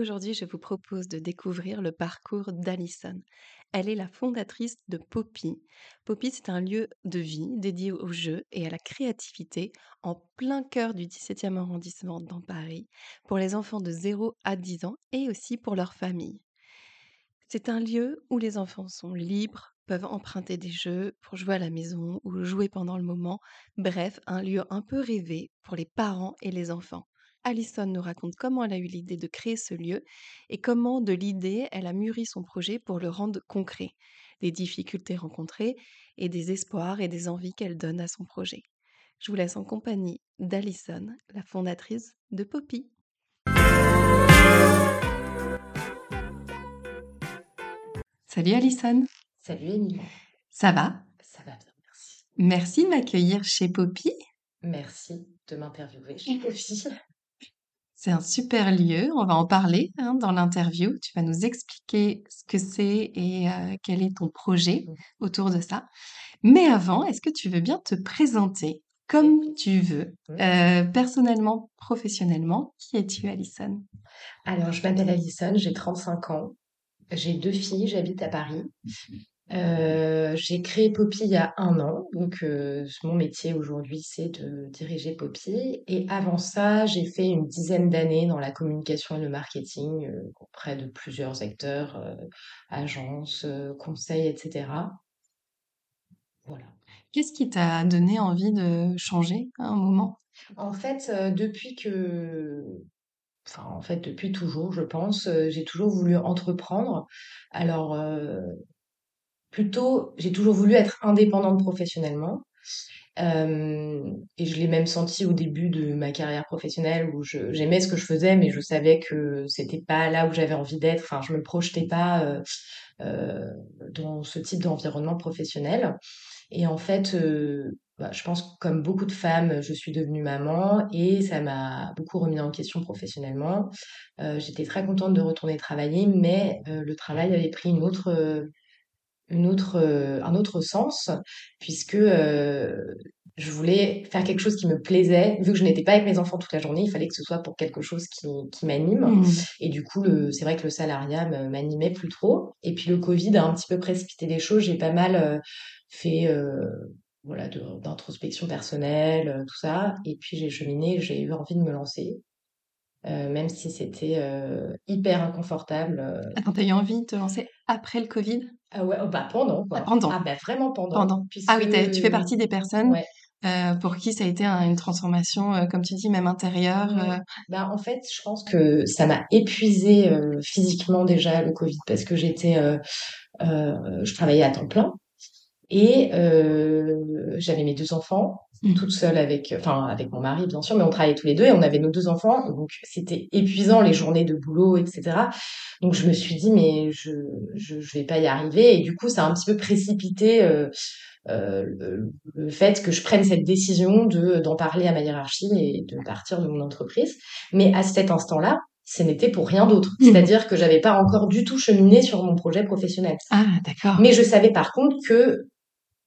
Aujourd'hui, je vous propose de découvrir le parcours d'Alison. Elle est la fondatrice de Poppy. Poppy, c'est un lieu de vie dédié au jeu et à la créativité en plein cœur du 17e arrondissement dans Paris pour les enfants de 0 à 10 ans et aussi pour leurs familles. C'est un lieu où les enfants sont libres, peuvent emprunter des jeux pour jouer à la maison ou jouer pendant le moment. Bref, un lieu un peu rêvé pour les parents et les enfants. Alison nous raconte comment elle a eu l'idée de créer ce lieu et comment de l'idée elle a mûri son projet pour le rendre concret, des difficultés rencontrées et des espoirs et des envies qu'elle donne à son projet. Je vous laisse en compagnie d'Alison, la fondatrice de Poppy. Salut Alison. Salut Émilie. Ça va? Ça va bien, merci. Merci de m'accueillir chez Poppy. Merci de m'interviewer chez Poppy. C'est un super lieu, on va en parler hein, dans l'interview. Tu vas nous expliquer ce que c'est et euh, quel est ton projet autour de ça. Mais avant, est-ce que tu veux bien te présenter comme tu veux, euh, personnellement, professionnellement Qui es-tu, Alison? Alors, je m'appelle Alison, j'ai 35 ans. J'ai deux filles, j'habite à Paris. Euh, j'ai créé Poppy il y a un an, donc euh, mon métier aujourd'hui c'est de diriger Poppy. Et avant ça, j'ai fait une dizaine d'années dans la communication et le marketing euh, auprès de plusieurs acteurs, agences, conseils, etc. Voilà. Qu'est-ce qui t'a donné envie de changer à un moment? En fait, depuis que, enfin, en fait, depuis toujours, je pense, j'ai toujours voulu entreprendre. Alors, euh, plutôt, j'ai toujours voulu être indépendante professionnellement. Euh, et je l'ai même senti au début de ma carrière professionnelle où j'aimais ce que je faisais, mais je savais que c'était pas là où j'avais envie d'être. Enfin, je me projetais pas euh, euh, dans ce type d'environnement professionnel. Et en fait, bah, je pense que comme beaucoup de femmes, je suis devenue maman et ça m'a beaucoup remis en question professionnellement. J'étais très contente de retourner travailler, mais le travail avait pris une autre, une autre, euh, un autre sens puisque euh, je voulais faire quelque chose qui me plaisait. Vu que je n'étais pas avec mes enfants toute la journée, il fallait que ce soit pour quelque chose qui, qui m'anime. Hmm. Et du coup, le, c'est vrai que le salariat m'animait plus trop. Et puis le Covid a un petit peu précipité les choses. J'ai pas mal euh, fait euh, voilà, d'introspection personnelle, tout ça. Et puis j'ai cheminé, j'ai eu envie de me lancer. Euh, même si c'était euh, hyper inconfortable. Attends, t'as eu envie de te lancer? Après le Covid? Ah ouais, oh bah pendant quoi. Ah, pendant. Ah bah vraiment pendant. Pendant. Puisque... Ah oui, tu fais partie des personnes Ouais. euh, pour qui ça a été un- une transformation, euh, comme tu dis, même intérieure. Ouais. euh, Bah, en fait, je pense que ça m'a épuisée physiquement déjà le Covid parce que j'étais, je travaillais à temps plein et euh, j'avais mes deux enfants Mhm. toute seule avec, enfin avec mon mari bien sûr, mais on travaillait tous les deux et on avait nos deux enfants, donc c'était épuisant les journées de boulot, etc. Donc je me suis dit mais je je, je vais pas y arriver et du coup ça a un petit peu précipité. Euh, euh, le, le fait que je prenne cette décision de d'en parler à ma hiérarchie et de partir de mon entreprise. Mais à cet instant-là, ce n'était pour rien d'autre. Mhm. C'est-à-dire que j'avais pas encore du tout cheminé sur mon projet professionnel. Ah, d'accord. Mais je savais par contre que,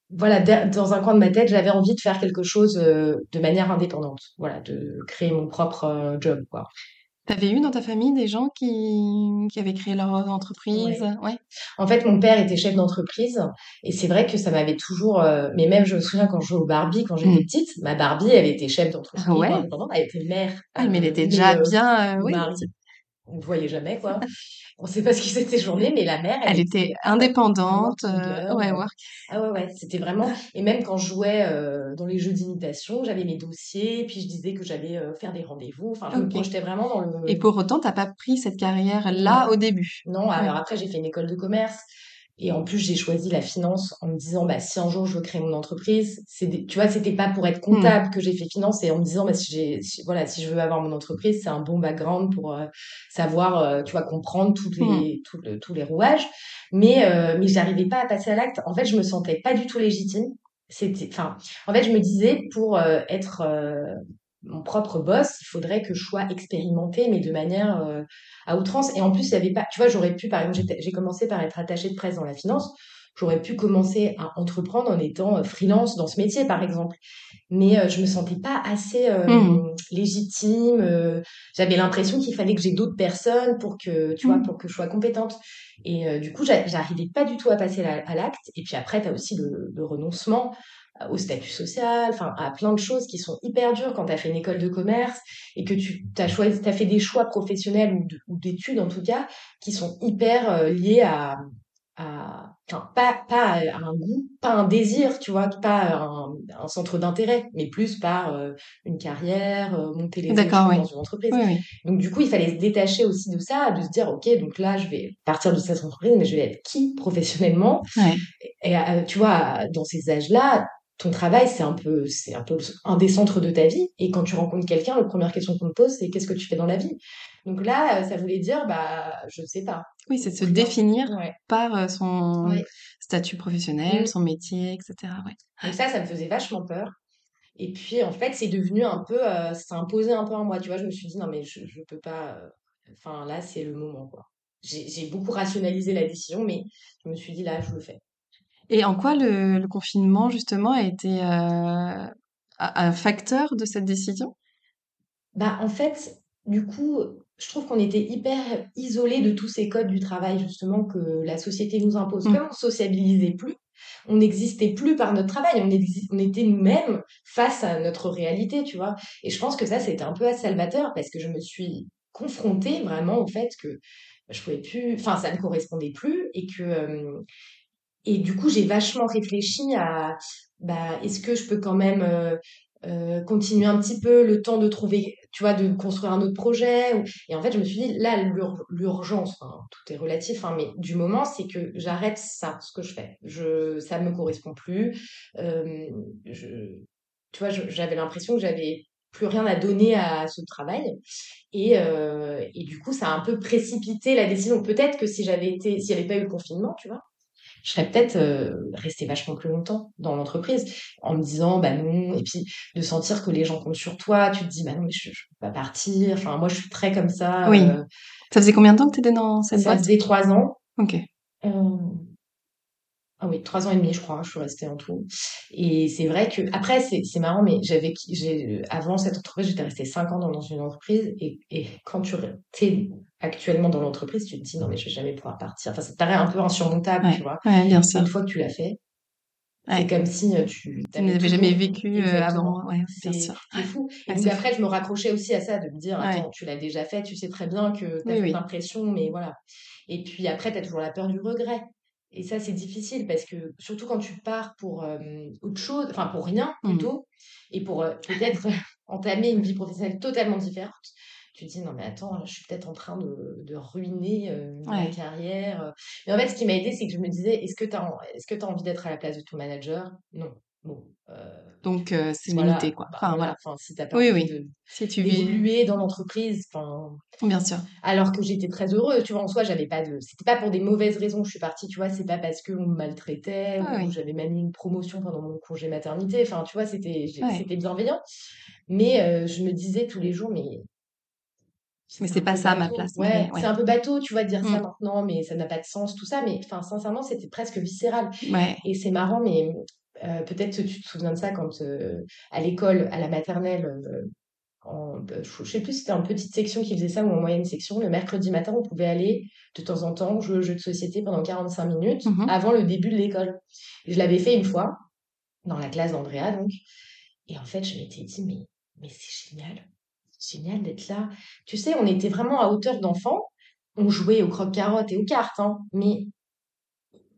voilà, dans un coin de ma tête, j'avais envie de faire quelque chose euh, de manière indépendante. Voilà, de créer mon propre euh, job, quoi. T'avais eu dans ta famille des gens qui, qui avaient créé leur entreprise? Ouais. En fait, mon père était chef d'entreprise et c'est vrai que ça m'avait toujours. euh, mais même, je me souviens quand je jouais au Barbie, quand j'étais Mm. petite, ma Barbie, elle était chef d'entreprise, Ah ouais elle était mère. Ah, mais elle était déjà euh, bien. euh, oui. On ne voyait jamais, quoi. On sait pas ce qui s'était journée, mais la mère, elle, Elle était indépendante. working euh, ouais, work. Ah ouais, ouais, c'était vraiment. Et même quand je jouais euh, dans les jeux d'imitation, j'avais mes dossiers, puis je disais que j'allais euh, faire des rendez-vous. Enfin, je me projetais vraiment dans le. Et pour autant, t'as pas pris cette carrière-là Non. au début? Non, alors après, j'ai fait une école de commerce. Et en plus, j'ai choisi la finance en me disant, bah, si un jour je veux créer mon entreprise, c'est des- tu vois, c'était pas pour être Hmm. comptable que j'ai fait finance et en me disant, bah, si j'ai, si- voilà, si je veux avoir mon entreprise, c'est un bon background pour euh, savoir, euh, tu vois, comprendre toutes Hmm. les, tout le- tous les rouages. Mais, euh, mais j'arrivais pas à passer à l'acte. En fait, je me sentais pas du tout légitime. C'était, enfin, en fait, je me disais, pour euh, être euh, mon propre boss, il faudrait que je sois expérimentée, mais de manière euh, à outrance. Et en plus, il y avait pas, tu vois, j'aurais pu, par exemple, j'ai commencé par être attachée de presse dans la finance. J'aurais pu commencer à entreprendre en étant euh, freelance dans ce métier, par exemple. Mais euh, je me sentais pas assez euh, Hmm. légitime. euh, j'avais l'impression qu'il fallait que j'ai d'autres personnes pour que, tu vois, Hmm. pour que je sois compétente. Et euh, du coup, j'a- j'arrivais pas du tout à passer la- à l'acte. Et puis après, tu as aussi le, le renoncement euh, au statut social, enfin, à plein de choses qui sont hyper dures quand tu as fait une école de commerce et que tu as choisi, t'as fait des choix professionnels ou de- ou d'études en tout cas, qui sont hyper euh, liés à, à enfin, pas, pas à un goût, pas un désir, tu vois, pas un, un centre d'intérêt, mais plus par euh, une carrière, euh, monter les échelons oui. dans une entreprise. Oui, oui. Donc du coup, il fallait se détacher aussi de ça, de se dire, ok, donc là, je vais partir de cette entreprise, mais je vais être qui professionnellement? Ouais. Et euh, tu vois, dans ces âges-là, ton travail, c'est un peu, c'est un peu un des centres de ta vie. Et quand tu rencontres quelqu'un, la première question qu'on te pose, c'est qu'est-ce que tu fais dans la vie? Donc là, euh, ça voulait dire, bah, je sais pas. Oui, c'est de se définir Ouais. par euh, son Ouais. statut professionnel, Mm. son métier, etc. Ouais. Donc ça, ça me faisait vachement peur. Et puis, en fait, c'est devenu un peu, euh, ça s'est imposé un peu en moi. Tu vois, je me suis dit, non, mais je, je peux pas, euh, enfin, là, c'est le moment, quoi. J'ai beaucoup rationalisé la décision, mais je me suis dit, là, je le fais. Et en quoi le, le confinement, justement, a été euh, un facteur de cette décision? Bah, en fait, du coup, je trouve qu'on était hyper isolés de tous ces codes du travail, justement, que la société nous impose. Mm. Comme on sociabilisait plus, on n'existait plus par notre travail, on, exi- on était nous-mêmes face à notre réalité, tu vois. Et je pense que ça, c'était un peu salvateur parce que je me suis confrontée vraiment au fait que je pouvais plus, enfin, ça ne correspondait plus et que, euh, et du coup, j'ai vachement réfléchi à, bah, est-ce que je peux quand même euh, euh, continuer un petit peu le temps de trouver, tu vois, de construire un autre projet. Et en fait, je me suis dit, là, l'ur- l'urgence, enfin, tout est relatif, hein, mais du moment, c'est que j'arrête ça, ce que je fais. Je, ça me correspond plus. Euh, je, tu vois, j'avais l'impression que j'avais plus rien à donner à ce travail. Et, euh, et du coup, ça a un peu précipité la décision. Peut-être que si j'avais été, s'il n'y avait pas eu le confinement, tu vois, je serais peut-être euh, restée vachement plus longtemps dans l'entreprise en me disant bah non et puis de sentir que les gens comptent sur toi tu te dis bah non mais je, je peux pas partir enfin moi je suis très comme ça Oui. euh, Ça faisait combien de temps que tu étais dans cette ça boîte? faisait trois ans Ok. Euh, ah oui trois ans et demi je crois je suis restée en tout et c'est vrai que après c'est marrant mais j'avais avant cette entreprise j'étais restée cinq ans dans, dans une entreprise et, et quand tu es actuellement dans l'entreprise tu te dis non mais je vais jamais pouvoir partir enfin ça te paraît un peu insurmontable Ouais. tu vois Ouais, bien sûr. une fois que tu l'as fait Ouais. C'est comme si euh, tu Tu n'avais jamais vécu euh, avant. Ouais, bien C'est sûr. c'est fou. Et c'est après, je me raccrochais aussi à ça, de me dire, Ouais. attends, tu l'as déjà fait, tu sais très bien que tu as Oui, fait oui. l'impression, mais voilà. Et puis après, tu as toujours la peur du regret. Et ça, c'est difficile parce que, surtout quand tu pars pour euh, autre chose, enfin pour rien Mm. plutôt, et pour euh, peut-être entamer une vie professionnelle totalement différente, tu te dis, non mais attends, là, je suis peut-être en train de, de ruiner euh, ma Ouais. carrière. Mais en fait, ce qui m'a aidé, c'est que je me disais, est-ce que tu as, est-ce que tu as envie d'être à la place de ton manager? Non. Bon. euh, Donc, euh, c'est voilà, limité, quoi. bah Enfin, voilà. voilà. Enfin, si t'as pas Oui, oui. de Si tu vis. d'évoluer dans l'entreprise, enfin, Bien sûr. alors que j'étais très heureuse, tu vois, en soi, j'avais pas de, c'était pas pour des mauvaises raisons que je suis partie, tu vois, c'est pas parce qu'on me maltraitait Ah ou oui. j'avais même eu une promotion pendant mon congé maternité, enfin, tu vois, c'était, j'ai- Ouais. c'était bienveillant, mais euh, je me disais tous les jours, mais Mais c'est pas ça à ma place. Ouais, c'est un peu bateau, tu vois, de dire ça Mm. maintenant, mais ça n'a pas de sens, tout ça, mais enfin, sincèrement, c'était presque viscéral. Ouais. Et c'est marrant, mais euh, peut-être que tu te souviens de ça quand euh, à l'école, à la maternelle, euh, en, bah, je je sais plus si c'était en petite section qui faisait ça ou en moyenne section, le mercredi matin, on pouvait aller de temps en temps jouer aux jeux de société pendant 45 minutes Mhm. avant le début de l'école. Je l'avais fait une fois, dans la classe d'Andrea, donc. Et en fait, je m'étais dit, mais, mais c'est génial. C'est génial d'être là. Tu sais, on était vraiment à hauteur d'enfant. On jouait au croque-carotte et aux cartes, hein, mais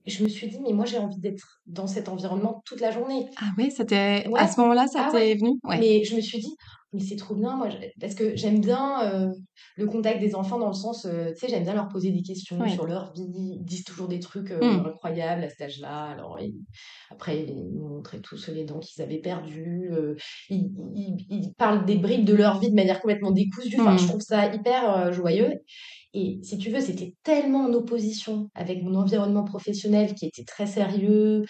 je me suis dit, mais moi, j'ai envie d'être dans cet environnement toute la journée. Ah oui, c'était à ce moment-là, ça Ah t'est ouais. venu? Ouais. Mais je me suis dit, mais c'est trop bien, moi, parce que j'aime bien euh, le contact des enfants dans le sens, euh, tu sais, j'aime bien leur poser des questions Oui. sur leur vie. Ils disent toujours des trucs euh, Mm. incroyables à cet âge-là. Alors, ils- après, ils nous montraient tous les dents qu'ils avaient perdues. ils, ils- ils parlent des bribes de leur vie de manière complètement décousue. Enfin, je Mm. trouve ça hyper joyeux. Et si tu veux, c'était tellement en opposition avec mon environnement professionnel qui était très sérieux.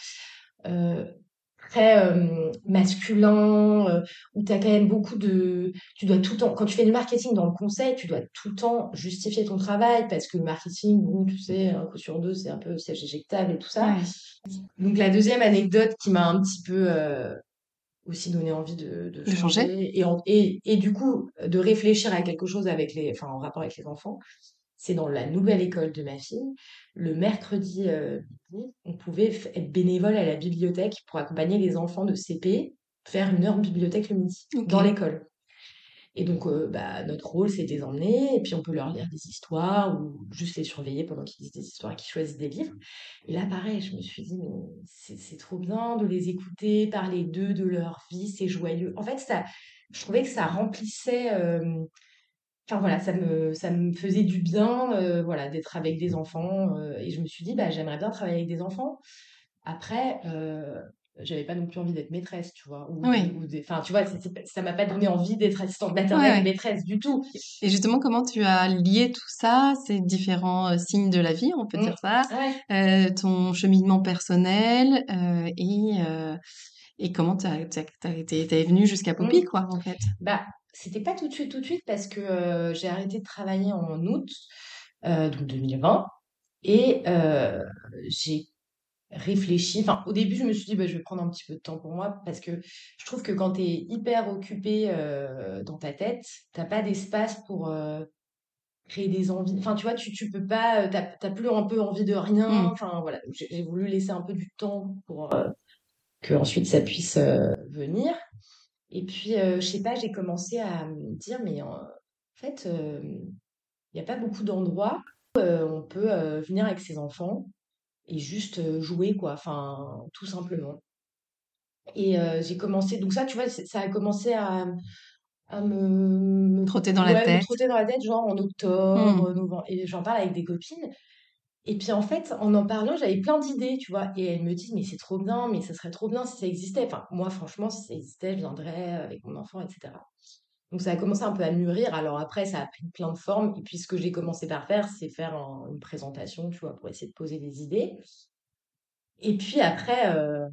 Très euh, masculin, euh, où tu as quand même beaucoup de... Tu dois tout le temps... Quand tu fais du marketing dans le conseil, tu dois tout le temps justifier ton travail parce que le marketing, bon, tu sais, un coup sur deux, c'est un peu siège éjectable et tout ça. Ouais. Donc la deuxième anecdote qui m'a un petit peu euh, aussi donné envie de, de De changer. changer et, en- et, et du coup de réfléchir à quelque chose avec les, enfin, en rapport avec les enfants, c'est dans la nouvelle école de ma fille. Le mercredi euh, on pouvait être bénévole à la bibliothèque pour accompagner les enfants de CP, faire une heure de bibliothèque le midi dans l'école. Et donc, euh, bah, notre rôle, c'est de les emmener, et puis on peut leur lire des histoires, ou juste les surveiller pendant qu'ils lisent des histoires et qu'ils choisissent des livres. Et là, pareil, je me suis dit, mais c'est c'est trop bien de les écouter, parler d'eux, de leur vie, c'est joyeux. En fait, ça, je trouvais que ça remplissait, euh, enfin voilà, ça me, ça me faisait du bien, euh, voilà, d'être avec des enfants. euh, et je me suis dit, bah, j'aimerais bien travailler avec des enfants. Après, euh, j'avais pas non plus envie d'être maîtresse, tu vois. Ou, Oui. ou des- tu vois, ça m'a pas donné envie d'être assistante Ouais, maternelle ouais. ou maîtresse du tout. Et justement, comment tu as lié tout ça, ces différents euh, signes de la vie, on peut Mm. dire ça, Ouais. euh, ton cheminement personnel euh, et, et comment t'es, t'es venue jusqu'à Poppy, Mm. quoi, en fait? Bah, c'était pas tout de suite, tout de suite, parce que euh, j'ai arrêté de travailler en août, euh, donc 2020, et euh, j'ai réfléchi. Enfin, au début, je me suis dit, bah, je vais prendre un petit peu de temps pour moi, parce que je trouve que quand tu es hyper occupé dans ta tête, t'as pas d'espace pour créer des envies. Enfin, tu vois, tu, tu peux pas, t'as, t'as plus un peu envie de rien. Mm. Enfin, voilà, j'ai j'ai voulu laisser un peu du temps pour euh, que ensuite ça puisse euh, venir. Et puis, euh, je sais pas, j'ai commencé à me dire, mais en fait, euh, il n'y a pas beaucoup d'endroits où euh, on peut euh, venir avec ses enfants et juste jouer, quoi. Enfin, tout simplement. Et j'ai commencé, donc ça, tu vois, ça a commencé à, à me, Trotter dans la ouais, me tête. trotter dans la tête, genre en octobre, novembre. Et j'en parle avec des copines. Et puis en fait, en en parlant, j'avais plein d'idées, tu vois. Et elles me disent, mais c'est trop bien, mais ça serait trop bien si ça existait. Enfin, moi, franchement, si ça existait, je viendrais avec mon enfant, etc. Donc ça a commencé un peu à mûrir. Alors après, ça a pris plein de formes. Et puis ce que j'ai commencé par faire, c'est faire un- une présentation, tu vois, pour essayer de poser des idées. Et puis après, euh,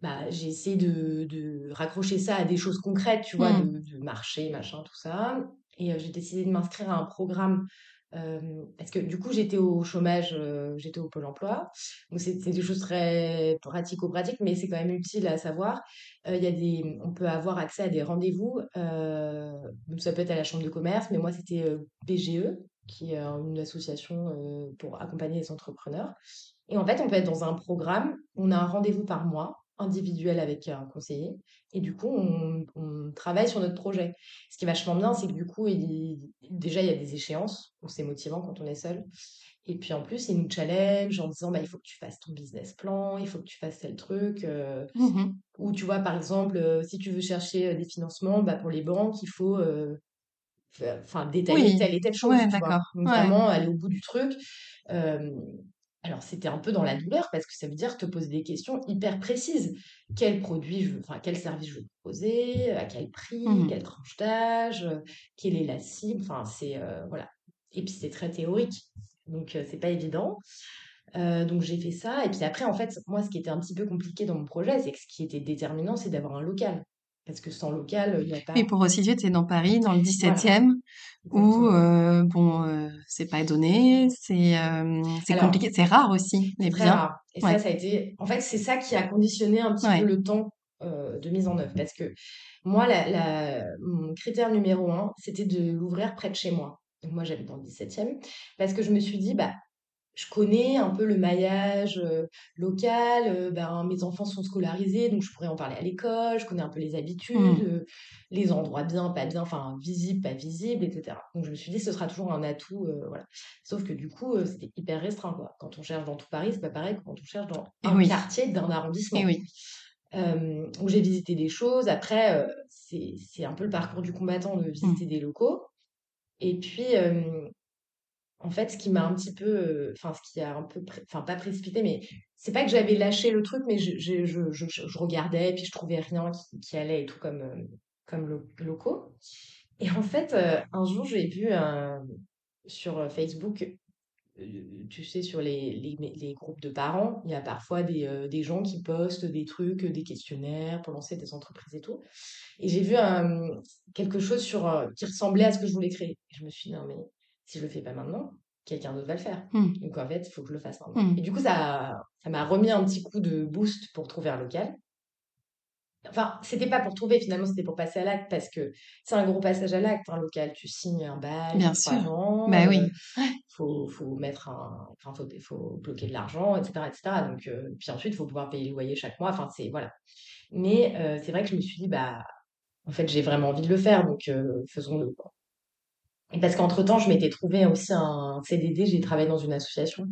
bah, j'ai essayé de, de raccrocher ça à des choses concrètes, tu vois, Mm. de, de marché, machin, tout ça. Et euh, j'ai décidé de m'inscrire à un programme parce que du coup, j'étais au chômage, j'étais au Pôle emploi. Donc, c'est des choses très pratico-pratiques, mais c'est quand même utile à savoir. Y a des, on peut avoir accès à des rendez-vous. ça peut être à la chambre de commerce, mais moi, c'était BGE, qui est une association pour accompagner les entrepreneurs. Et en fait, on peut être dans un programme, on a un rendez-vous par mois, individuel avec un conseiller, et du coup, on, on travaille sur notre projet. Ce qui est vachement bien, c'est que du coup, il- déjà, il y a des échéances, donc c'est motivant quand on est seul. Et puis en plus, il nous challenge en disant, bah, il faut que tu fasses ton business plan, il faut que tu fasses tel truc. euh, Mhm. ou tu vois, par exemple, euh, si tu veux chercher euh, des financements, bah, pour les banques, il faut enfin, détailler Oui, telle et telle chose, ouais, tu vois. d'accord. Donc Ouais. vraiment aller au bout du truc. Euh, alors c'était un peu dans la douleur parce que ça veut dire te poser des questions hyper précises. Quel produit je veux, enfin quel service je veux proposer, à quel prix, Mhm. quelle tranche d'âge, euh, quelle est la cible, enfin c'est euh, voilà. Et puis c'est très théorique, donc euh, c'est pas évident. Euh, donc j'ai fait ça et puis après en fait moi ce qui était un petit peu compliqué dans mon projet c'est que ce qui était déterminant c'est d'avoir un local parce que sans local il n'y a pas Et pour resituer, tu es dans Paris, dans le voilà 17e, où, euh, bon, euh, c'est pas donné, c'est euh, compliqué, c'est rare aussi, les C'est très biens. rare. Et ça, Ouais, ça a été. En fait, c'est ça qui a conditionné un petit peu le temps euh, de mise en œuvre. Parce que moi, la, la- mon critère numéro un, c'était de l'ouvrir près de chez moi. Donc, moi, j'habite dans le 17e. Parce que je me suis dit, bah, je connais un peu le maillage euh, local. euh, ben, mes enfants sont scolarisés, donc je pourrais en parler à l'école. Je connais un peu les habitudes, Mhm. euh, les endroits bien, pas bien, enfin, visibles, pas visibles, etc. Donc, je me suis dit, ce sera toujours un atout. voilà. Sauf que du coup, c'était hyper restreint, quoi. Quand on cherche dans tout Paris, c'est pas pareil que quand on cherche dans Et un oui, quartier d'un et arrondissement. oui. euh, où j'ai visité des choses. Après, c'est un peu le parcours du combattant de Mmh. visiter des locaux. Et puis, en fait, ce qui m'a un petit peu, euh, enfin, ce qui a un peu, enfin, pas précipité, mais c'est pas que j'avais lâché le truc, mais je, je, je, je, regardais, puis je trouvais rien qui, allait et tout comme, euh, comme lo- locaux. Et en fait, euh, un jour, j'ai vu un, sur Facebook, tu sais, sur les, les, groupes de parents, il y a parfois des, des gens qui postent des trucs, des questionnaires pour lancer des entreprises et tout. Et j'ai vu quelque chose sur, qui ressemblait à ce que je voulais créer. Et je me suis dit, non, mais si je le fais pas maintenant, quelqu'un d'autre va le faire. Mmh. Donc en fait, il faut que je le fasse maintenant. Mmh. Et du coup, ça, ça m'a remis un petit coup de boost pour trouver un local. Enfin, c'était pas pour trouver, finalement, c'était pour passer à l'acte parce que c'est un gros passage à l'acte, un local. Tu signes un bail Bien sûr. ans, Bah oui. euh, faut, faut mettre un, enfin, faut, faut bloquer de l'argent, etc., etc. Donc, euh, puis ensuite, il faut pouvoir payer le loyer chaque mois. Enfin, c'est, voilà. Mais euh, c'est vrai que je me suis dit, bah, en fait, j'ai vraiment envie de le faire, donc euh, faisons-le. Et parce qu'entre-temps, je m'étais trouvé aussi un CDD, j'ai travaillé dans une association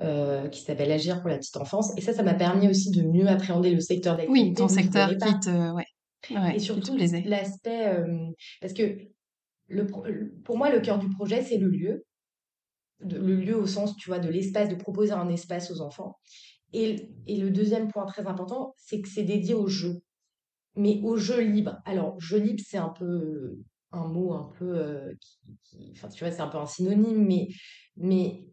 euh, qui s'appelle Agir pour la petite enfance. Et ça, ça m'a permis aussi de mieux appréhender le secteur Oui, d'activité ton je ne secteur qui te, ouais, ouais, Et surtout, l'aspect, euh, parce que le, pour moi, le cœur du projet, c'est le lieu. De- le lieu au sens, tu vois, de l'espace, de proposer un espace aux enfants. Et, et le deuxième point très important, c'est que c'est dédié au jeu. mais au jeu libre. Alors, jeu libre, c'est un peu un mot un peu euh, qui, qui- enfin, tu vois, c'est un peu un synonyme, mais, mais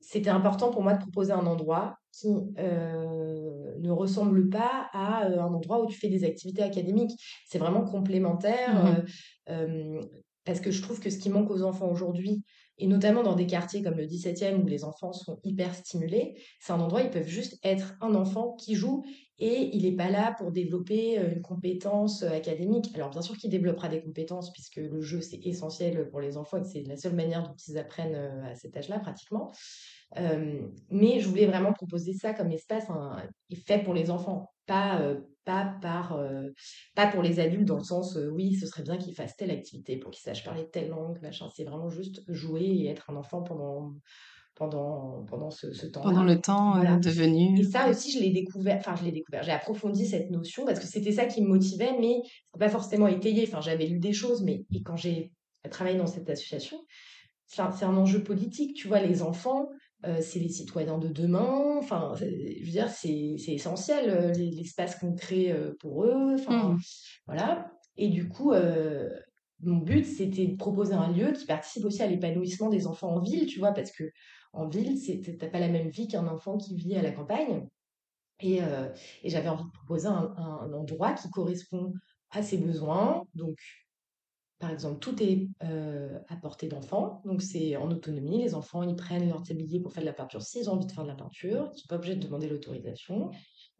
c'était important pour moi de proposer un endroit qui euh, ne ressemble pas à euh, un endroit où tu fais des activités académiques. C'est vraiment complémentaire euh, parce que je trouve que ce qui manque aux enfants aujourd'hui, et notamment dans des quartiers comme le 17e où les enfants sont hyper stimulés, c'est un endroit où ils peuvent juste être un enfant qui joue et il n'est pas là pour développer euh, une compétence euh, académique. Alors bien sûr qu'il développera des compétences puisque le jeu c'est essentiel pour les enfants et c'est la seule manière dont ils apprennent euh, à cet âge-là pratiquement. Mais je voulais vraiment proposer ça comme espace hein, fait pour les enfants, pas, pas, par, pas pour les adultes dans le sens oui, ce serait bien qu'ils fassent telle activité pour qu'ils sachent parler telle langue, machin. C'est vraiment juste jouer et être un enfant pendant, pendant, pendant ce, ce Pendant le temps euh, Voilà. Et devenu. ça aussi, je l'ai découvert, enfin, je l'ai découvert, j'ai approfondi cette notion parce que c'était ça qui me motivait, mais c'est pas forcément étayé. Enfin, j'avais lu des choses, mais et quand j'ai travaillé dans cette association, c'est un, enjeu politique, tu vois, les enfants, euh, c'est les citoyens de demain, enfin, c'est- je veux dire, c'est essentiel, euh, les- l'espace qu'on crée euh, pour eux, enfin, Mhm. voilà. Et du coup, mon but, c'était de proposer un lieu qui participe aussi à l'épanouissement des enfants en ville, tu vois, parce que en ville, t'as pas la même vie qu'un enfant qui vit à la campagne. Et, euh, et j'avais envie de proposer un, un endroit qui correspond à ses besoins, donc par exemple, tout est euh, à portée d'enfants, donc c'est en autonomie. Les enfants, ils prennent leur tablier pour faire de la peinture s'ils ont envie de faire de la peinture. Ils ne sont pas obligés de demander l'autorisation.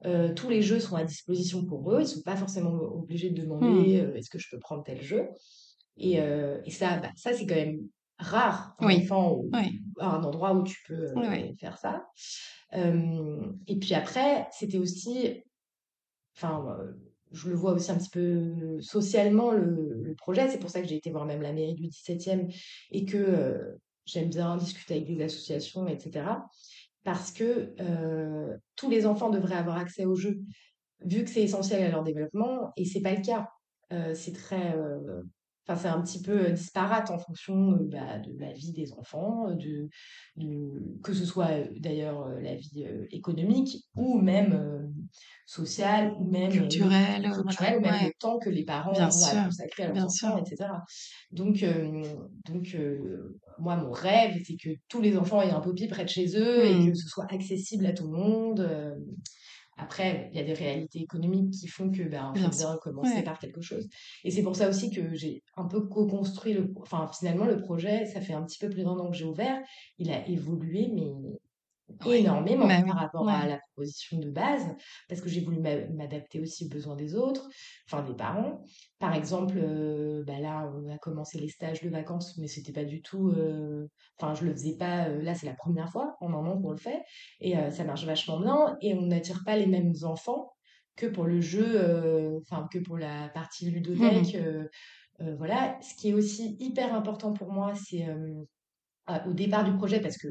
Euh, tous les jeux sont à disposition pour eux. Ils ne sont pas forcément obligés de demander euh, est-ce que je peux prendre tel jeu? Et, et ça, bah, ça c'est quand même rare, un Oui, enfant ou oui, un endroit où tu peux euh, oui, faire ça. Euh, et puis après, c'était aussi enfin, euh, je le vois aussi un petit peu socialement, le, le projet. C'est pour ça que j'ai été voir même la mairie du 17e et que euh, j'aime bien discuter avec des associations, etc. Parce que euh, tous les enfants devraient avoir accès au jeu, vu que c'est essentiel à leur développement, et c'est pas le cas. Euh, c'est très, euh, enfin, c'est un petit peu disparate en fonction bah, de la vie des enfants, de, de- que ce soit d'ailleurs la vie économique ou même euh, sociale ou même voilà. culturelle ou même Ouais, le temps que les parents bien ont à consacrer à leurs bien sûr. enfants, etc. Donc, euh, donc euh, moi, mon rêve, c'est que tous les enfants aient un poppy près de chez eux et que Mhm. ce soit accessible à tout le monde. Après, il y a des réalités économiques qui font que ben, faut Bien sûr. bien commencer Ouais. par quelque chose. Et c'est pour ça aussi que j'ai un peu co-construit le, enfin finalement le projet, ça fait un petit peu plus d'un an que j'ai ouvert, il a évolué mais. Énormément Bah par rapport à la proposition de base, parce que j'ai voulu m'a- m'adapter aussi aux besoins des autres, enfin des parents. Par exemple, euh, bah là, on a commencé les stages de vacances, mais c'était pas du tout, euh, enfin je le faisais pas, euh, là c'est la première fois en un an qu'on le fait, et euh, ça marche vachement bien, et on n'attire pas les mêmes enfants que pour le jeu, euh, enfin que pour la partie ludothèque. Euh, euh, voilà, ce qui est aussi hyper important pour moi, c'est euh, à- au départ du projet, parce que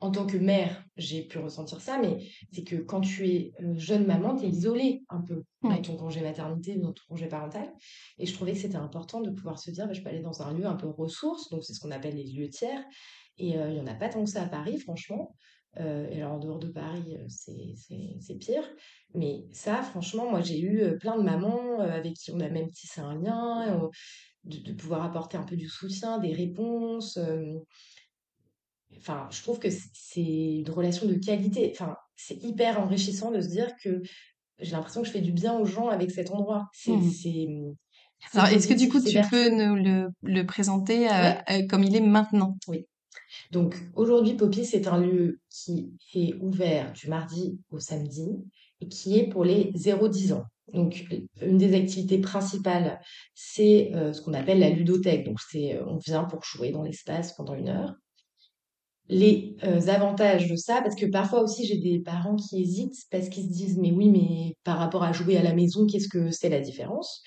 en tant que mère, j'ai pu ressentir ça, mais c'est que quand tu es euh, jeune maman, tu es isolée un peu dans ton congé maternité, dans ton congé parental. Et je trouvais que c'était important de pouvoir se dire, bah, je peux aller dans un lieu un peu ressource, donc c'est ce qu'on appelle les lieux tiers. Et euh, il n'y en a pas tant que ça à Paris, franchement. Euh, et alors en dehors de Paris, c'est pire. Mais ça, franchement, moi j'ai eu plein de mamans avec qui on a même tissé un lien, de, de, pouvoir apporter un peu du soutien, des réponses. Enfin, je trouve que c'est une relation de qualité. Enfin, c'est hyper enrichissant de se dire que j'ai l'impression que je fais du bien aux gens avec cet endroit. C'est, mmh. Alors, est-ce que du coup, tu peux nous le, le présenter euh, euh, comme il est maintenant? Oui. Donc, aujourd'hui, Poppy, c'est un lieu qui est ouvert du mardi au samedi et qui est pour les 0-10 ans. Donc, une des activités principales, c'est euh, ce qu'on appelle la ludothèque. Donc, c'est on vient pour jouer dans l'espace pendant une heure les euh, avantages de ça, parce que parfois aussi j'ai des parents qui hésitent parce qu'ils se disent mais oui, mais par rapport à jouer à la maison, qu'est-ce que c'est la différence?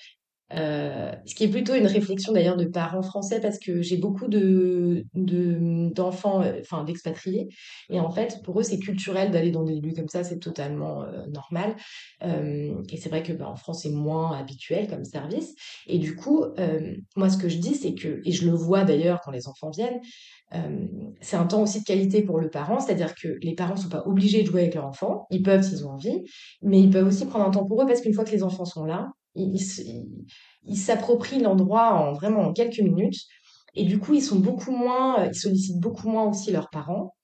Euh, ce qui est plutôt une réflexion d'ailleurs de parents français parce que j'ai beaucoup de d'enfants, euh, enfin d'expatriés, et en fait pour eux c'est culturel d'aller dans des lieux comme ça, c'est totalement normal. et c'est vrai que bah, en France c'est moins habituel comme service. Et du coup, moi ce que je dis c'est que, et je le vois d'ailleurs quand les enfants viennent, c'est un temps aussi de qualité pour le parent, c'est-à-dire que les parents sont pas obligés de jouer avec leur enfant, ils peuvent s'ils ont envie, mais ils peuvent aussi prendre un temps pour eux parce qu'une fois que les enfants sont là, ils s'approprient l'endroit en vraiment en quelques minutes. Et du coup, ils sont beaucoup moins, ils sollicitent beaucoup moins aussi leurs parents.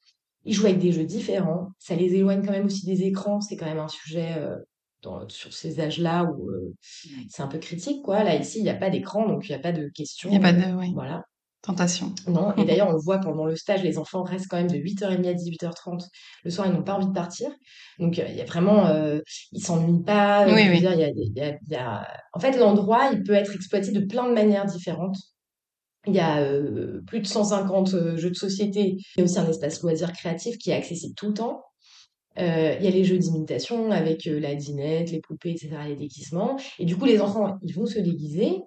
Ils jouent avec des jeux différents. Ça les éloigne quand même aussi des écrans. C'est quand même un sujet euh, dans, sur ces âges-là où euh, c'est un peu critique, quoi. Là, ici, il n'y a pas d'écran, donc il n'y a pas de questions. Il n'y a pas de, oui. Voilà. Tentation. Non, et d'ailleurs, on le voit pendant le stage, les enfants restent quand même de 8h30 à 18h30. Le soir, ils n'ont pas envie de partir. Donc, il y a vraiment, euh, ils s'ennuient pas. Oui, oui. Dire, y a, y a, y a... En fait, l'endroit, il peut être exploité de plein de manières différentes. Il y a euh, plus de 150 euh, jeux de société. Il y a aussi un espace loisir créatif qui est accessible tout le temps. Euh, il y a les jeux d'imitation avec la dinette, les poupées, etc., les déguisements. Et du coup, les enfants, ils vont se déguiser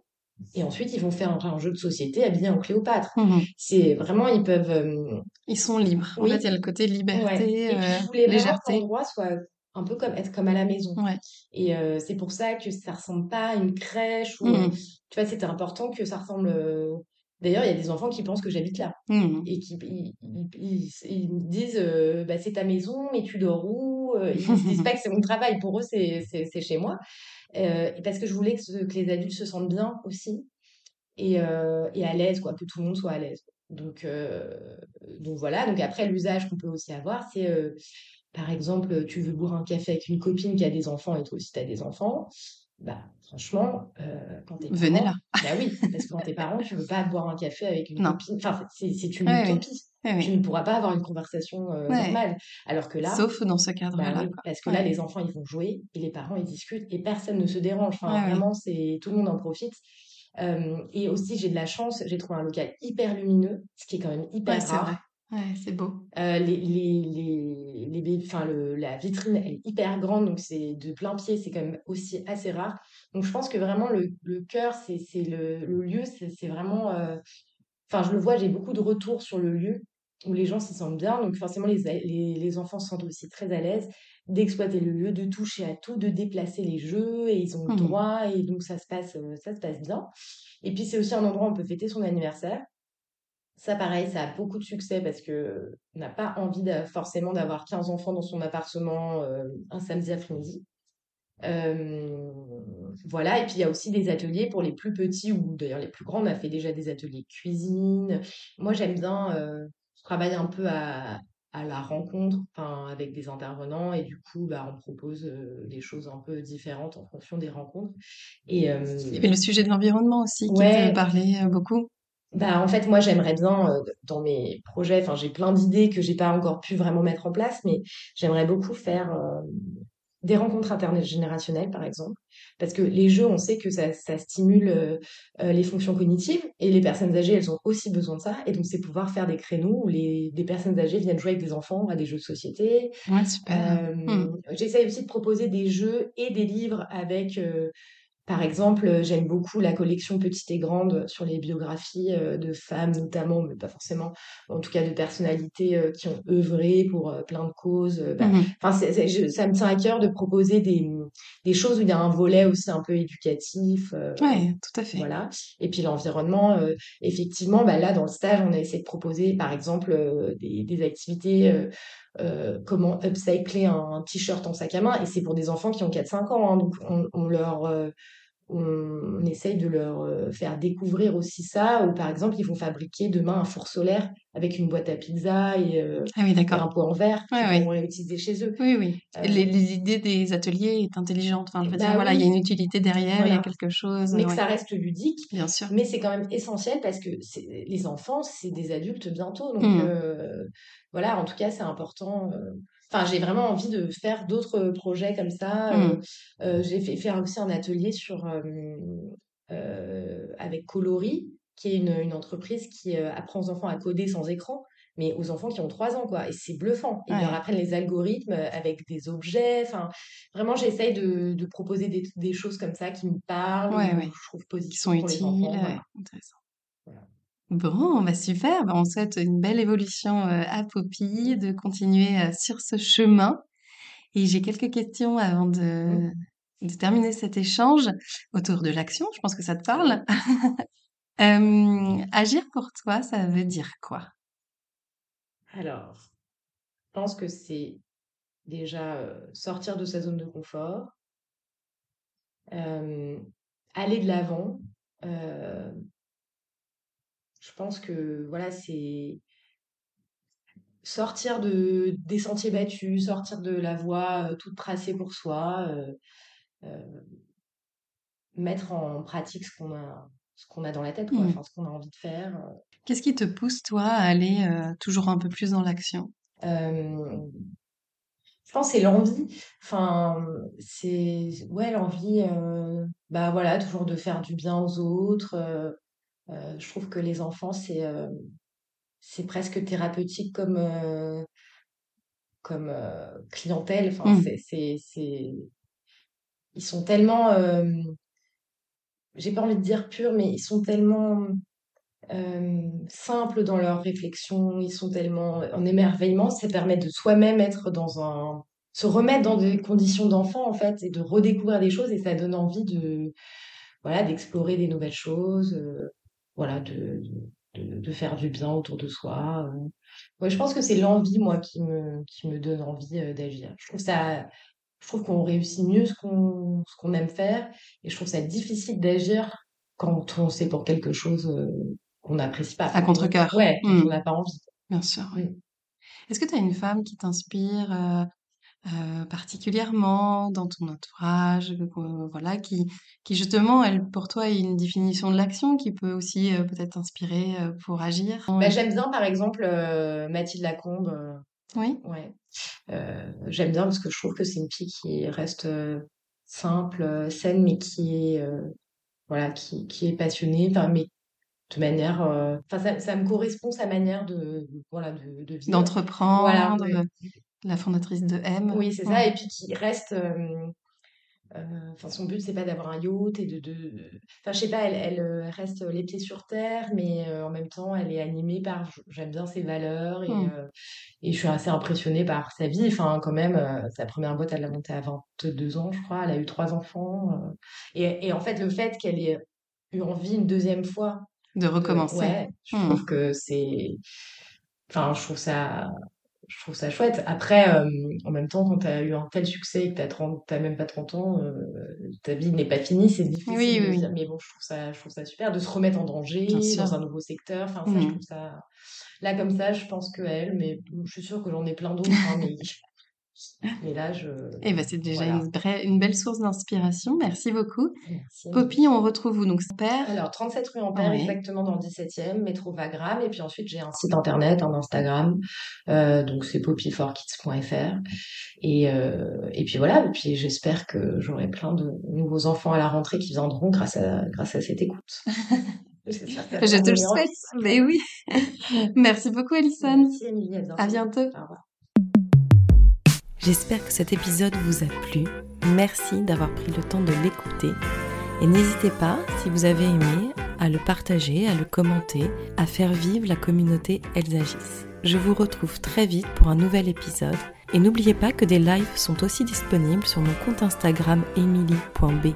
et ensuite, ils vont faire un, jeu de société habillé en Cléopâtre. Mmh c'est vraiment, ils peuvent. Euh, ils sont libres. En fait, il y a le côté liberté, Et puis, je voulais légèreté. l'endroit soit un peu comme être comme à la maison. Et euh, c'est pour ça que ça ressemble pas à une crèche. Ou, mmh Tu vois, c'était important que ça ressemble. Euh, d'ailleurs, il y a des enfants qui pensent que j'habite là mmh et qui ils, disent bah, c'est ta maison, mais tu dors où Ils ne disent pas que c'est mon travail. Pour eux, c'est chez moi. Euh, parce que je voulais que, que, les adultes se sentent bien aussi et, euh, et à l'aise, quoi, que tout le monde soit à l'aise. Donc, euh, donc voilà. Donc après, l'usage qu'on peut aussi avoir, c'est par exemple, tu veux boire un café avec une copine qui a des enfants et toi aussi tu as des enfants. Bah, franchement, quand t'es Venez là. Bah oui, parce que quand t'es parent, tu veux pas boire un café avec une copine. Enfin, c'est une utopie. Tu ne pourras pas avoir une conversation normale. Alors que là. Sauf dans ce bah cadre-là. parce que là, les enfants, ils vont jouer et les parents, ils discutent et personne ne se dérange. Enfin, vraiment, c'est tout le monde en profite. et aussi, j'ai de la chance, j'ai trouvé un local hyper lumineux, ce qui est quand même hyper rare. Ouais, c'est beau. les, les, les, les, enfin, le, la vitrine elle est hyper grande, donc c'est de plein pied, c'est quand même aussi assez rare. Donc je pense que vraiment le, le cœur, c'est le, le lieu, c'est vraiment. Enfin, je le vois, j'ai beaucoup de retours sur le lieu où les gens s'y sentent bien. Donc forcément, les, les, les, enfants se sentent aussi très à l'aise d'exploiter le lieu, de toucher à tout, de déplacer les jeux, et ils ont le mmh droit, et donc ça se passe, euh, ça se passe bien. Et puis c'est aussi un endroit où on peut fêter son anniversaire. Ça, pareil, ça a beaucoup de succès parce que on n'a pas envie forcément d'avoir 15 enfants dans son appartement euh, un samedi après-midi. Euh, voilà, et puis il y a aussi des ateliers pour les plus petits ou d'ailleurs les plus grands. On a fait déjà des ateliers cuisine. Moi, j'aime bien je travaille un peu à, à la rencontre avec des intervenants et du coup bah, on propose euh, des choses un peu différentes en fonction des rencontres. Et, euh, Il y avait le sujet de l'environnement aussi qui ouais, parlé euh, beaucoup. Bah, en fait, moi, j'aimerais bien, dans mes projets, enfin, j'ai plein d'idées que j'ai pas encore pu vraiment mettre en place, mais j'aimerais beaucoup faire des rencontres intergénérationnelles, par exemple, parce que les jeux, on sait que ça, ça stimule euh, euh, les fonctions cognitives, et les personnes âgées, elles ont aussi besoin de ça, et donc c'est pouvoir faire des créneaux où les, des personnes âgées viennent jouer avec des enfants à des jeux de société. Ouais, super. Euh, hmm. J'essaye aussi de proposer des jeux et des livres avec par exemple, j'aime beaucoup la collection Petite et Grande sur les biographies euh, de femmes notamment, mais pas forcément, en tout cas de personnalités euh, qui ont œuvré pour euh, plein de causes. bah, Mmh je- ça me tient à cœur de proposer des, des choses où il y a un volet aussi un peu éducatif. euh, Ouais, tout à fait. voilà. Et puis l'environnement, euh, effectivement, bah là, dans le stage, on a essayé de proposer, par exemple, euh, des, des activités, euh, euh, comment upcycler un, t-shirt en sac à main. Et c'est pour des enfants qui ont 4-5 ans. hein. donc, on, on leur, euh, on, essaye de leur euh, faire découvrir aussi ça. Ou par exemple, ils vont fabriquer demain un four solaire avec une boîte à pizza et, euh, Ah oui, et un pot en verre Ouais, qu'ils ouais. pourront réutiliser chez eux. Oui, oui. Euh, idées des ateliers est intelligente. Enfin, je veux dire, bah voilà, il y a une utilité derrière, il y a quelque chose. Mais que ça reste ludique. bien sûr. Mais c'est quand même essentiel parce que les enfants, c'est des adultes bientôt. Donc Mmh. euh, voilà, en tout cas, c'est important. Euh. Enfin, j'ai vraiment envie de faire d'autres projets comme ça. Euh, Mmh. euh, j'ai fait faire aussi un atelier sur, euh, euh, avec Colori, qui est une, une entreprise qui euh, apprend aux enfants à coder sans écran, mais aux enfants qui ont 3 ans, quoi. Et c'est bluffant. Ils leur apprennent les algorithmes avec des objets. Enfin, vraiment, j'essaye de, de proposer des, des choses comme ça qui me parlent Ouais, ou ouais. je trouve Qui positives sont pour les utiles. enfants. ouais, Voilà. Intéressant. Voilà. Bon, bah super. Bah, on souhaite une belle évolution euh, à Poppy, de continuer euh, sur ce chemin. Et j'ai quelques questions avant de, de terminer cet échange autour de l'action. Je pense que ça te parle. Euh, agir pour toi, ça veut dire quoi? Alors, je pense que c'est déjà euh, sortir de sa zone de confort, aller de l'avant. Pense que voilà, c'est sortir de, des sentiers battus, sortir de la voie euh, toute tracée pour soi, euh, mettre en pratique ce qu'on a, ce qu'on a dans la tête, quoi, enfin, ce qu'on a envie de faire. Qu'est-ce qui te pousse, toi, à aller toujours un peu plus dans l'action? Je pense c'est l'envie. Enfin, c'est ouais l'envie. euh, bah voilà, toujours de faire du bien aux autres. euh, euh, je trouve que les enfants, c'est euh, c'est presque thérapeutique comme euh, comme clientèle. Enfin, c'est c'est c'est ils sont tellement. j'ai pas envie de dire purs, mais ils sont tellement simples dans leurs réflexions. Ils sont tellement en émerveillement. Ça permet de soi-même être dans un se remettre dans des conditions d'enfant en fait et de redécouvrir des choses et ça donne envie de voilà d'explorer des nouvelles choses euh, voilà de, de, de faire du bien autour de soi euh. ouais je pense que c'est l'envie moi qui me qui me donne envie euh, d'agir je trouve ça je trouve qu'on réussit mieux ce qu'on ce qu'on aime faire et je trouve ça difficile d'agir quand on sait pour quelque chose euh, qu'on n'apprécie pas À contre-cœur. ouais Hmm. on n'a pas envie Bien sûr, oui. Mm. Est-ce que tu as une femme qui t'inspire euh, euh, particulièrement dans ton entourage, euh, voilà, qui, qui justement, elle, pour toi, est une définition de l'action qui peut aussi euh, peut-être t'inspirer pour agir? bah, j'aime bien par exemple Mathilde Lacombe Oui. Ouais. J'aime bien parce que je trouve que c'est une fille qui reste simple, saine, mais qui est, voilà, qui, qui est passionnée, enfin, mais de manière, euh, enfin, ça, ça me correspond sa manière de, voilà, de, de. Voilà, D'entreprendre, la fondatrice de M. Oui, c'est Ouais. ça. Et puis qui reste, euh, euh, enfin, son but, c'est pas d'avoir un yacht et de, de... Enfin, je sais pas, elle, elle euh, reste les pieds sur terre, mais en même temps, elle est animée par, j'aime bien ses valeurs et, Hmm. et je suis assez impressionnée par sa vie. Enfin, quand même, sa première boîte, elle l'a montée à 22 ans, je crois. Elle a eu trois enfants. Et, et en fait, le fait qu'elle ait eu envie une deuxième fois De de, recommencer. ouais, je Hmm. trouve que c'est, enfin, je trouve ça, je trouve ça chouette. Après, euh, en même temps, quand tu as eu un tel succès et que tu 30, t'as même pas 30 ans, euh, ta vie n'est pas finie, c'est difficile Oui, de oui, oui. dire, mais bon, je trouve ça, je trouve ça super de se remettre en danger dans un nouveau secteur. Enfin, ça, je Hmm. trouve ça, là, comme ça, je pense que elle, mais je suis sûre que j'en ai plein d'autres, hein, mais, mais là, je, Eh ben, c'est déjà voilà. une, vraie- une belle source d'inspiration. Merci beaucoup. Merci. Poppy, on retrouve où? Donc, père? Alors, 37 rue Ampère, Ouais. exactement dans le 17e, métro Wagram. Et puis ensuite, j'ai un site internet, un Instagram. Euh, donc, c'est poppyforkids.fr. Et, euh, et puis voilà. Et puis, j'espère que j'aurai plein de nouveaux enfants à la rentrée qui viendront grâce à, grâce à cette écoute. Je te le souhaite. Mais oui. Merci beaucoup, Alison. Merci. À bientôt. À bientôt. Au revoir. J'espère que cet épisode vous a plu. Merci d'avoir pris le temps de l'écouter. Et n'hésitez pas, si vous avez aimé, à le partager, à le commenter, à faire vivre la communauté Elsagis. Je vous retrouve très vite pour un nouvel épisode. Et n'oubliez pas que des lives sont aussi disponibles sur mon compte Instagram emily.b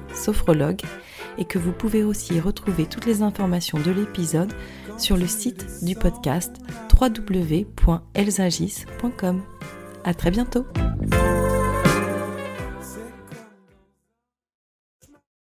et que vous pouvez aussi retrouver toutes les informations de l'épisode sur le site du podcast www.elsagis.com. À très bientôt!